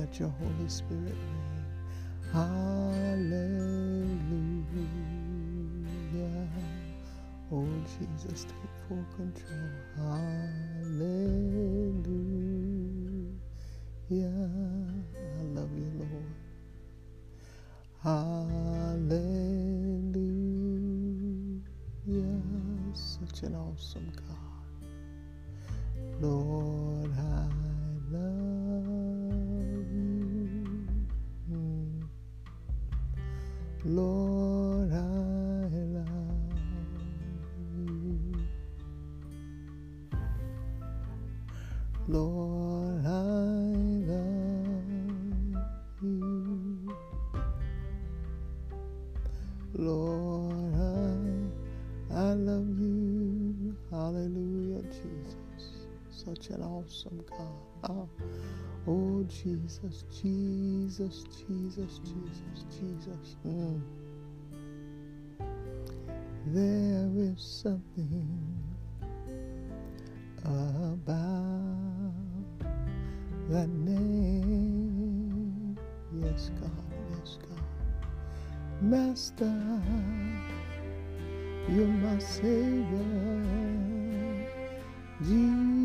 Let your Holy Spirit reign. Hallelujah. Oh, Jesus, take full control. Hallelujah. I love you, Lord. Hallelujah. Such an awesome God. Lord, Lord, I love you. Lord, I, I love you. Hallelujah, Jesus. Such an awesome God. Oh, oh Jesus, Jesus, Jesus, Jesus, Jesus. Mm. There is something Master, you're my Savior. Jesus,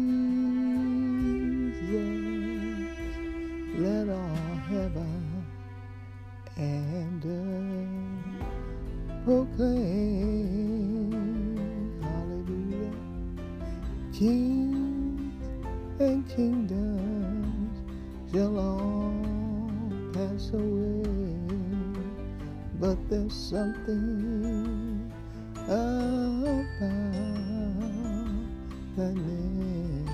the name.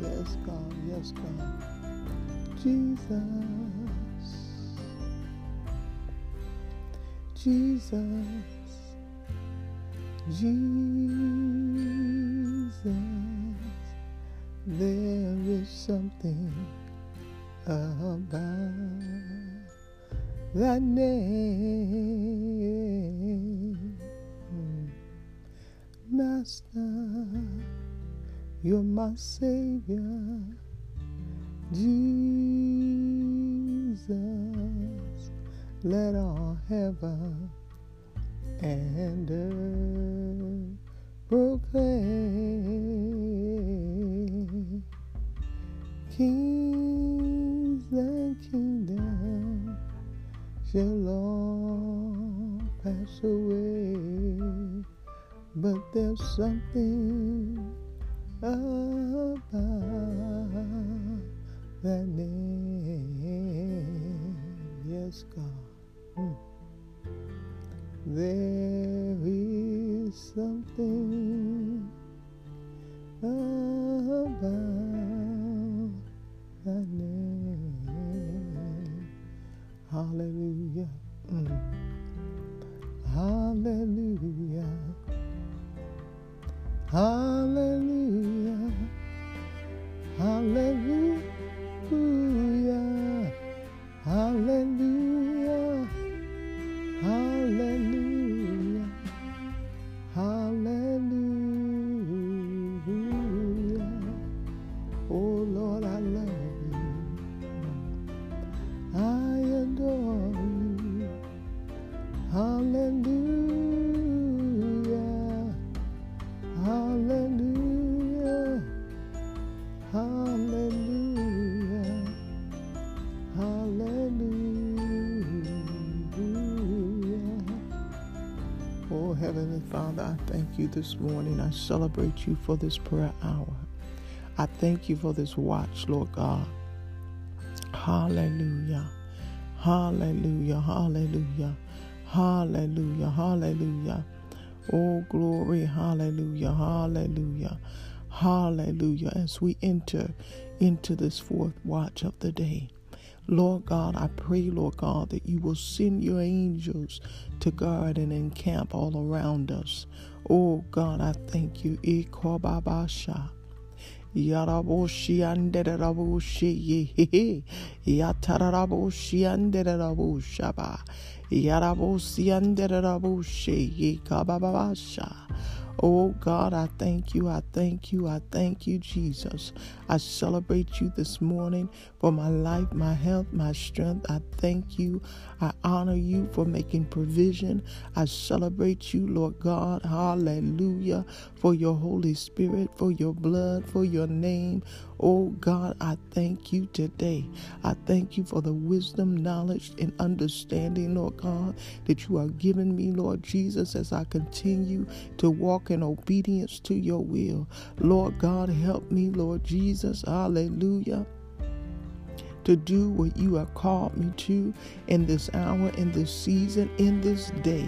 Yes, God, yes, God. Jesus, Jesus, Jesus. There is something about that name. Master, you're my Savior, Jesus. Let all heaven and earth proclaim. Kings and kingdoms shall all pass away, but there's something about that name. Yes, God. Mm. There is something about that name. Hallelujah. Mm. Hallelujah. Hallelujah. Hallelujah. Hallelujah. Hallelujah. Hallelujah. Oh Lord, I love you. I adore you. Hallelujah. This morning. I celebrate you for this prayer hour. I thank you for this watch, Lord God. Hallelujah. Hallelujah. Hallelujah. Hallelujah. Hallelujah. Oh, glory. Hallelujah. Hallelujah. Hallelujah. As we enter into this fourth watch of the day. Lord God, I pray, Lord God, that you will send your angels to guard and encamp all around us. Oh God, I thank you. Ikobabasha. Yaraboshi andereraboshi Yataraboshi andereraboshaba. Yarabosi andereraboshi Kababasha. Oh God, I thank you. I thank you. I thank you, Jesus. I celebrate you this morning for my life, my health, my strength. I thank you. I honor you for making provision. I celebrate you, Lord God. Hallelujah. For your Holy Spirit, for your blood, for your name. Oh God, I thank you today. I thank you for the wisdom, knowledge, and understanding, Lord God, that you are giving me, Lord Jesus, as I continue to walk in obedience to your will. Lord God, help me, Lord Jesus. Hallelujah to do what you have called me to in this hour, in this season, in this day.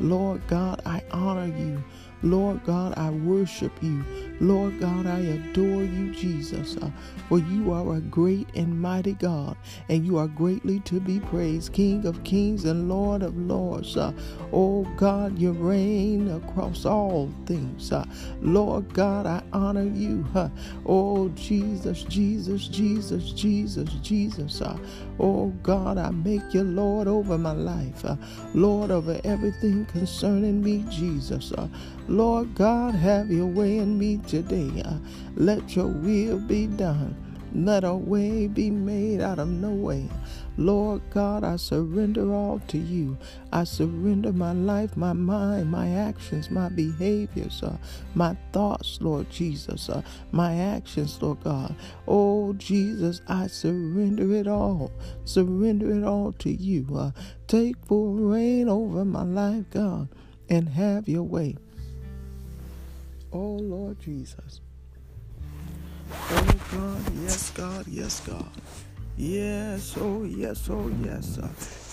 Lord God, I honor you. Lord God, I worship you. Lord God, I adore you, Jesus, uh, for you are a great and mighty God, and you are greatly to be praised, King of kings and Lord of lords. Uh, oh God, you reign across all things. Uh, Lord God, I honor you. Uh, oh Jesus, Jesus, Jesus, Jesus, Jesus. Uh, oh God, I make you Lord over my life, uh, Lord over everything concerning me, Jesus. Lord God, have your way in me today. Uh, let your will be done. Let a way be made out of no way. Lord God, I surrender all to you. I surrender my life, my mind, my actions, my behaviors, uh, my thoughts, Lord Jesus, uh, my actions, Lord God. Oh, Jesus, I surrender it all. Surrender it all to you. Uh, take full reign over my life, God, and have your way. Oh, Lord Jesus. Oh, God, yes, God, yes, God. Yes, oh, yes, oh, yes. Uh,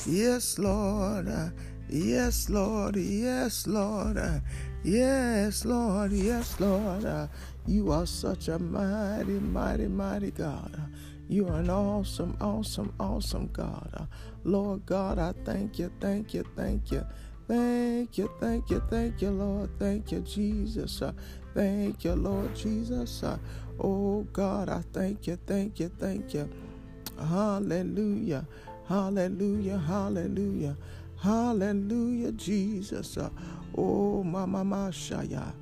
yes, Lord. Uh, yes, Lord. Yes, Lord. Uh, yes, Lord. Yes, Lord. Uh, you are such a mighty, mighty, mighty God. You are an awesome, awesome, awesome God. Lord God, I thank you, thank you, thank you. Thank you, thank you, thank you, Lord. Thank you, Jesus. Uh, thank you, Lord Jesus. Uh, oh, God, I thank you, thank you, thank you. Hallelujah, hallelujah, hallelujah, hallelujah, Jesus. Uh, oh, Mama Mashaya.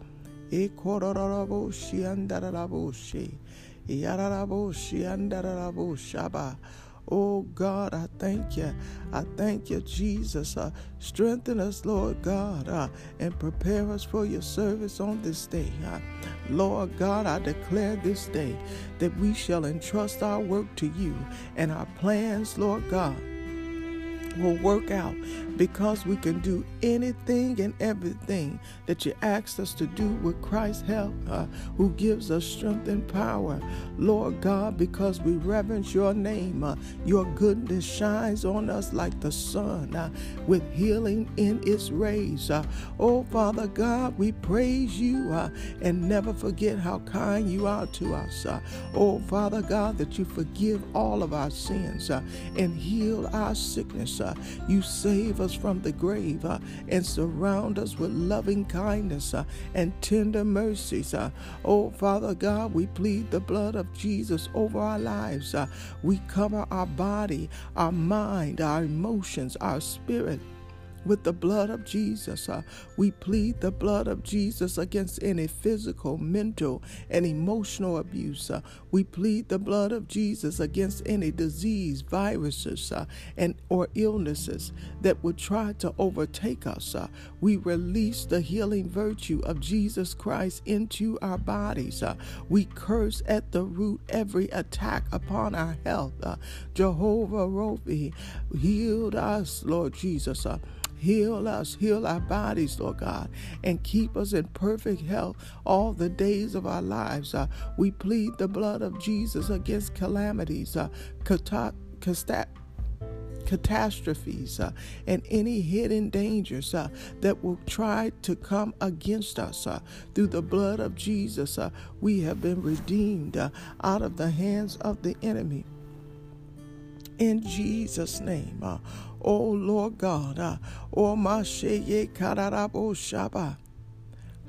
Ekorororoboshi andararaboshi. Yararaboshi andararaboshaba. Oh God, I thank you. I thank you, Jesus. Uh, strengthen us, Lord God, uh, and prepare us for your service on this day. Uh, Lord God, I declare this day that we shall entrust our work to you and our plans, Lord God will work out because we can do anything and everything that you asked us to do with Christ's help, uh, who gives us strength and power. Lord God, because we reverence your name, uh, your goodness shines on us like the sun uh, with healing in its rays. Uh, oh, Father God, we praise you uh, and never forget how kind you are to us. Uh, oh, Father God, that you forgive all of our sins and heal our sickness. You save us from the grave uh, and surround us with loving kindness uh, and tender mercies. Uh. Oh, Father God, we plead the blood of Jesus over our lives. Uh. we cover our body, our mind, our emotions, our spirit with the blood of Jesus. Uh, we plead the blood of Jesus against any physical, mental, and emotional abuse. Uh, we plead the blood of Jesus against any disease, viruses, uh, and or illnesses that would try to overtake us. Uh, we release the healing virtue of Jesus Christ into our bodies. Uh, we curse at the root every attack upon our health. Uh, Jehovah Rophi, healed us, Lord Jesus. Heal us, heal our bodies, Lord God, and keep us in perfect health all the days of our lives. Uh, we plead the blood of Jesus against calamities, uh, catastrophes uh, and any hidden dangers uh, that will try to come against us. Uh, through the blood of Jesus, uh, we have been redeemed uh, out of the hands of the enemy. In Jesus' name, uh, oh Lord God, oh Masheye Kararabo Shaba.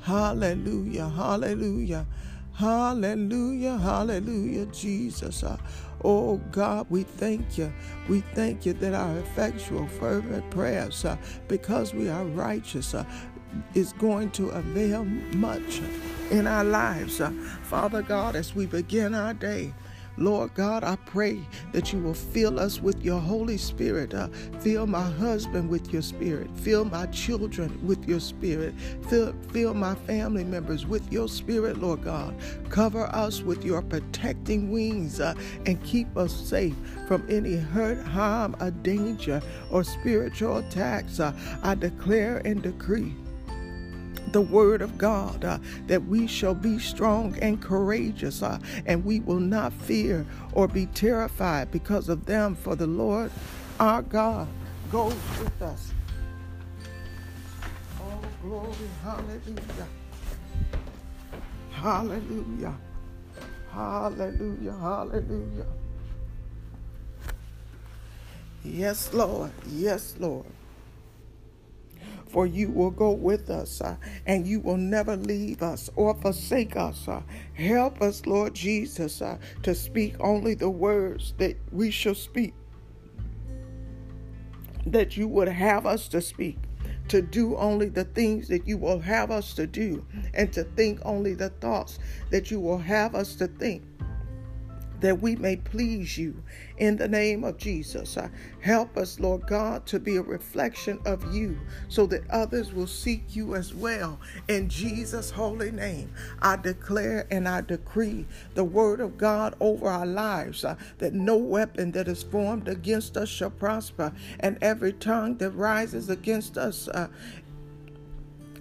Hallelujah, hallelujah. Hallelujah, hallelujah, Jesus. Uh, oh God, we thank you. We thank you that our effectual, fervent prayers, uh, because we are righteous, uh, is going to avail much in our lives. Uh, Father God, as we begin our day, Lord God, I pray that you will fill us with your Holy Spirit. Uh, fill my husband with your spirit. Fill my children with your spirit. Fill, fill my family members with your spirit, Lord God. Cover us with your protecting wings uh, and keep us safe from any hurt, harm, or danger or spiritual attacks. Uh, I declare and decree the word of God, uh, that we shall be strong and courageous, uh, and we will not fear or be terrified because of them, for the Lord our God goes with us. Oh, glory, hallelujah. Hallelujah. Hallelujah. Hallelujah. Yes, Lord. Yes, Lord for you will go with us uh, and you will never leave us or forsake us. Uh, help us, Lord Jesus, uh, to speak only the words that we shall speak, that you would have us to speak. To do only the things that you will have us to do, and to think only the thoughts that you will have us to think that we may please you in the name of Jesus. Uh, help us, Lord God, to be a reflection of you so that others will seek you as well. In Jesus' holy name, I declare and I decree the word of God over our lives uh, that no weapon that is formed against us shall prosper, and every tongue that rises against us uh,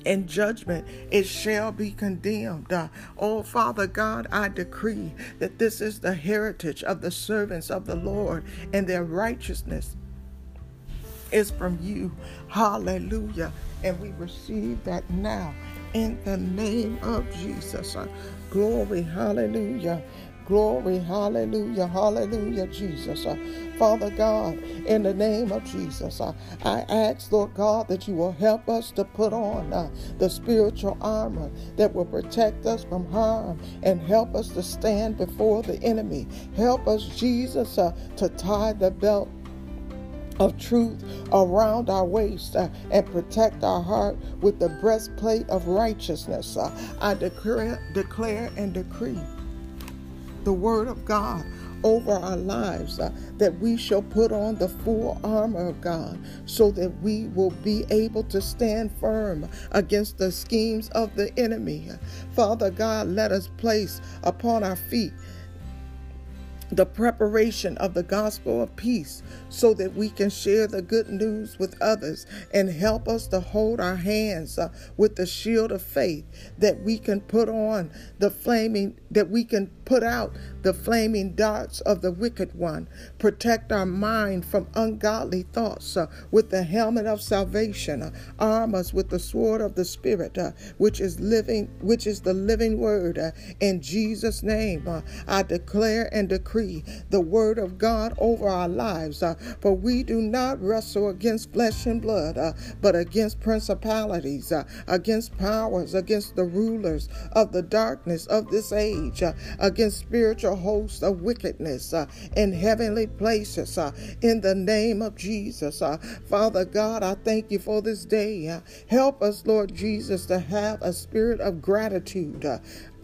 in judgment it shall be condemned. Uh, oh, Father God, I decree that this is the heritage of the servants of the Lord, and their righteousness is from you. Hallelujah. And we receive that now in the name of Jesus. Uh, glory, hallelujah. Glory, hallelujah, hallelujah, Jesus. Uh, Father God, in the name of Jesus, uh, I ask, Lord God, that you will help us to put on uh, the spiritual armor that will protect us from harm and help us to stand before the enemy. Help us, Jesus, to tie the belt of truth around our waist uh, and protect our heart with the breastplate of righteousness. Uh, I declare, declare and decree the word of God over our lives, uh, that we shall put on the full armor of God so that we will be able to stand firm against the schemes of the enemy. Father God, let us place upon our feet the preparation of the gospel of peace so that we can share the good news with others and help us to hold our hands uh, with the shield of faith that we can put on the flaming that we can put out the flaming darts of the wicked one protect our mind from ungodly thoughts uh, with the helmet of salvation uh, arm us with the sword of the spirit uh, which is living which is the living word uh, in Jesus name uh, I declare and decree the word of God over our lives. Uh, for we do not wrestle against flesh and blood, uh, but against principalities, against powers, against the rulers of the darkness of this age, uh, against spiritual hosts of wickedness uh, in heavenly places. Uh, in the name of Jesus, Father God, I thank you for this day. help us, Lord Jesus, to have a spirit of gratitude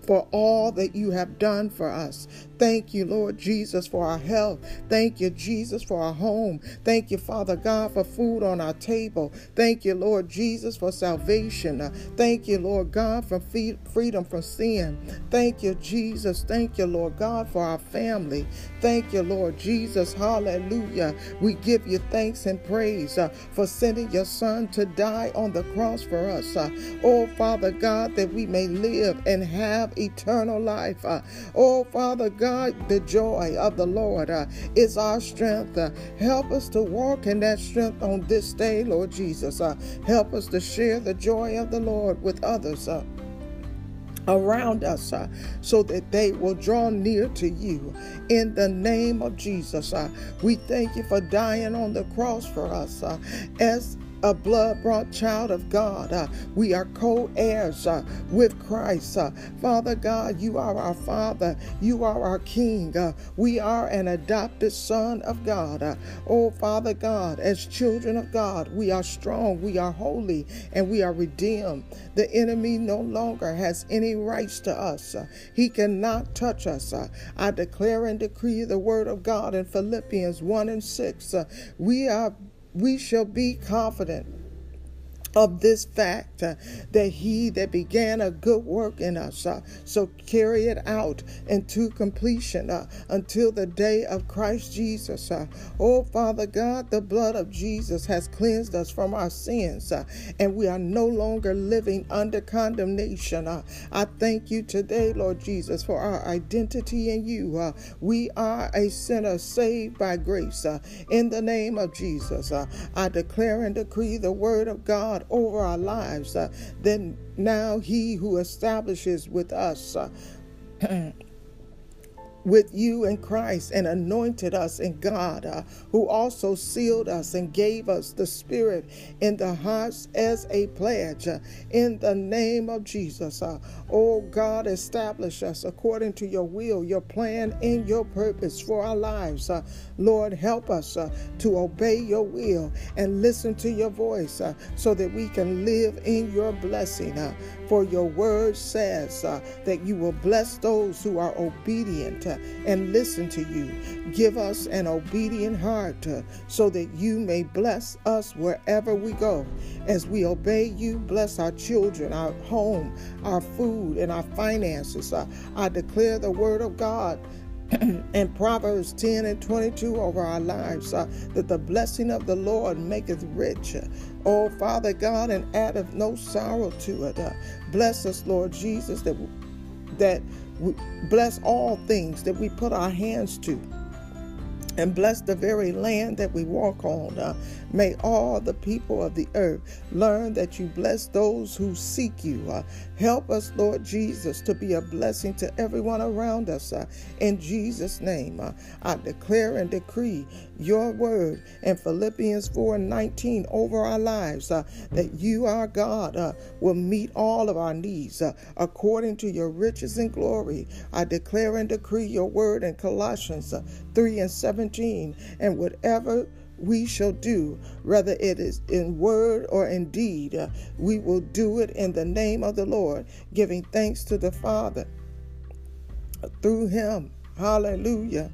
for all that you have done for us. Thank you, Lord Jesus, for our health. Thank you, Jesus, for our home. Thank you, Father God, for food on our table. Thank you, Lord Jesus, for salvation. Thank you, Lord God, for freedom from sin. Thank you, Jesus. Thank you, Lord God, for our family. Thank you, Lord Jesus. Hallelujah. We give you thanks and praise uh, for sending your Son to die on the cross for us. Uh, oh, Father God, that we may live and have eternal life. Uh, oh, Father God, the joy of the Lord uh, is our strength. Uh, help us to walk in that strength on this day, Lord Jesus. Help us to share the joy of the Lord with others. Around us uh, so that they will draw near to you in the name of Jesus. Uh, we thank you for dying on the cross for us uh, as a blood brought child of God. Uh, we are co heirs uh, with Christ. Uh, Father God, you are our Father. You are our King. Uh, we are an adopted son of God. Uh, oh, Father God, as children of God, we are strong, we are holy, and we are redeemed. The enemy no longer has any rights to us. Uh, he cannot touch us. I declare and decree the word of God in Philippians 1 and 6. we are we shall be confident of this fact uh, that he that began a good work in us uh, so carry it out into completion uh, until the day of Christ Jesus. Uh. oh, Father God, the blood of Jesus has cleansed us from our sins uh, and we are no longer living under condemnation. Uh. I thank you today, Lord Jesus, for our identity in you. we are a sinner saved by grace. in the name of Jesus, I declare and decree the word of God over our lives, uh, then now he who establishes with us uh, with you in Christ and anointed us in God, uh, who also sealed us and gave us the Spirit in the hearts as a pledge. Uh, in the name of Jesus, uh, oh God, establish us according to your will, your plan, and your purpose for our lives. Uh, Lord, help us uh, to obey your will and listen to your voice uh, so that we can live in your blessing. For your word says uh, that you will bless those who are obedient uh, and listen to you. Give us an obedient heart uh, so that you may bless us wherever we go. As we obey you, bless our children, our home, our food, and our finances. Uh, I declare the word of God and Proverbs 10 and 22 over our lives uh, that the blessing of the Lord maketh rich. Oh, Father God, and addeth no sorrow to it. Uh, bless us, Lord Jesus, that, that we bless all things that we put our hands to and bless the very land that we walk on. Uh, may all the people of the earth learn that you bless those who seek you. Uh, help us, Lord Jesus, to be a blessing to everyone around us. Uh, in Jesus' name, uh, I declare and decree your word in Philippians 4 and 19 over our lives uh, that you, our God, uh, will meet all of our needs according to your riches and glory. I declare and decree your word in Colossians 3 and 17. And whatever we shall do, whether it is in word or in deed, uh, we will do it in the name of the Lord, giving thanks to the Father through him. Hallelujah.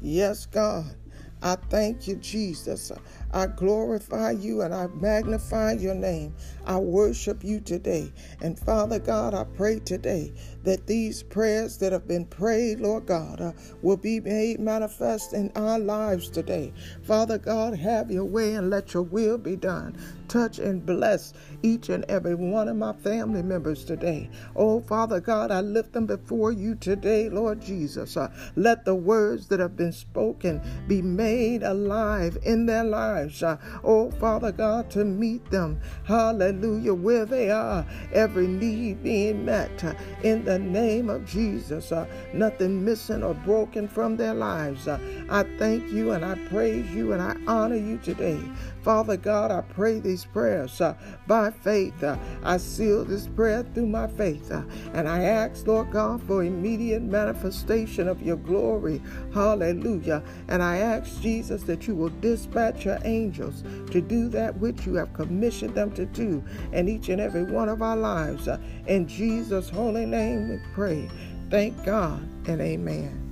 Yes, God. I thank you, Jesus. I glorify you and I magnify your name. I worship you today. And Father God, I pray today that these prayers that have been prayed, Lord God, uh, will be made manifest in our lives today. Father God, have your way and let your will be done. Touch and bless each and every one of my family members today. Oh, Father God, I lift them before you today, Lord Jesus. Uh, let the words that have been spoken be made alive in their lives. Uh, oh, Father God, to meet them. Hallelujah, where they are, every need being met. Uh, in the name of Jesus, uh, nothing missing or broken from their lives. Uh, I thank you and I praise you and I honor you today. Father God, I pray these prayers uh, by faith. Uh, I seal this prayer through my faith. Uh, and I ask, Lord God, for immediate manifestation of your glory. Hallelujah. And I ask, Jesus, that you will dispatch your angels to do that which you have commissioned them to do in each and every one of our lives. Uh, in Jesus' holy name we pray. Thank God and amen.